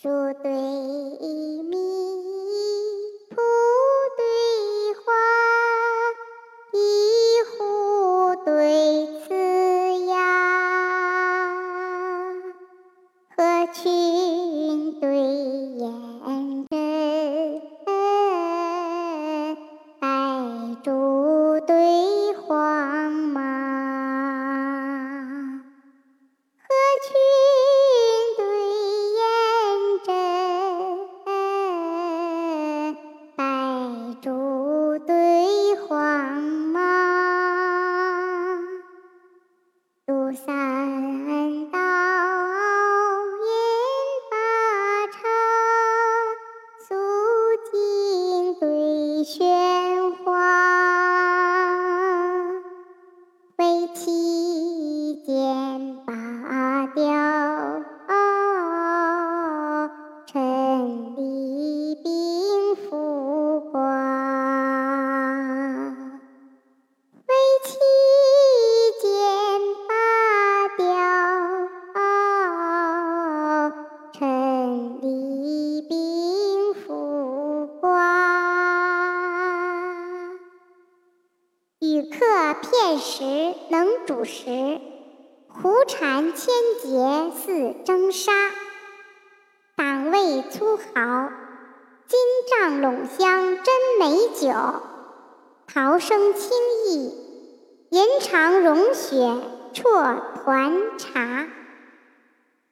树对米，蒲对花，一壶对瓷呀，何去杜三道饮八茶，素净对喧哗，与客片时能煮食，胡蝉千结似蒸沙。党味粗豪，金帐陇香真美酒。桃生清逸，吟长融雪啜团茶。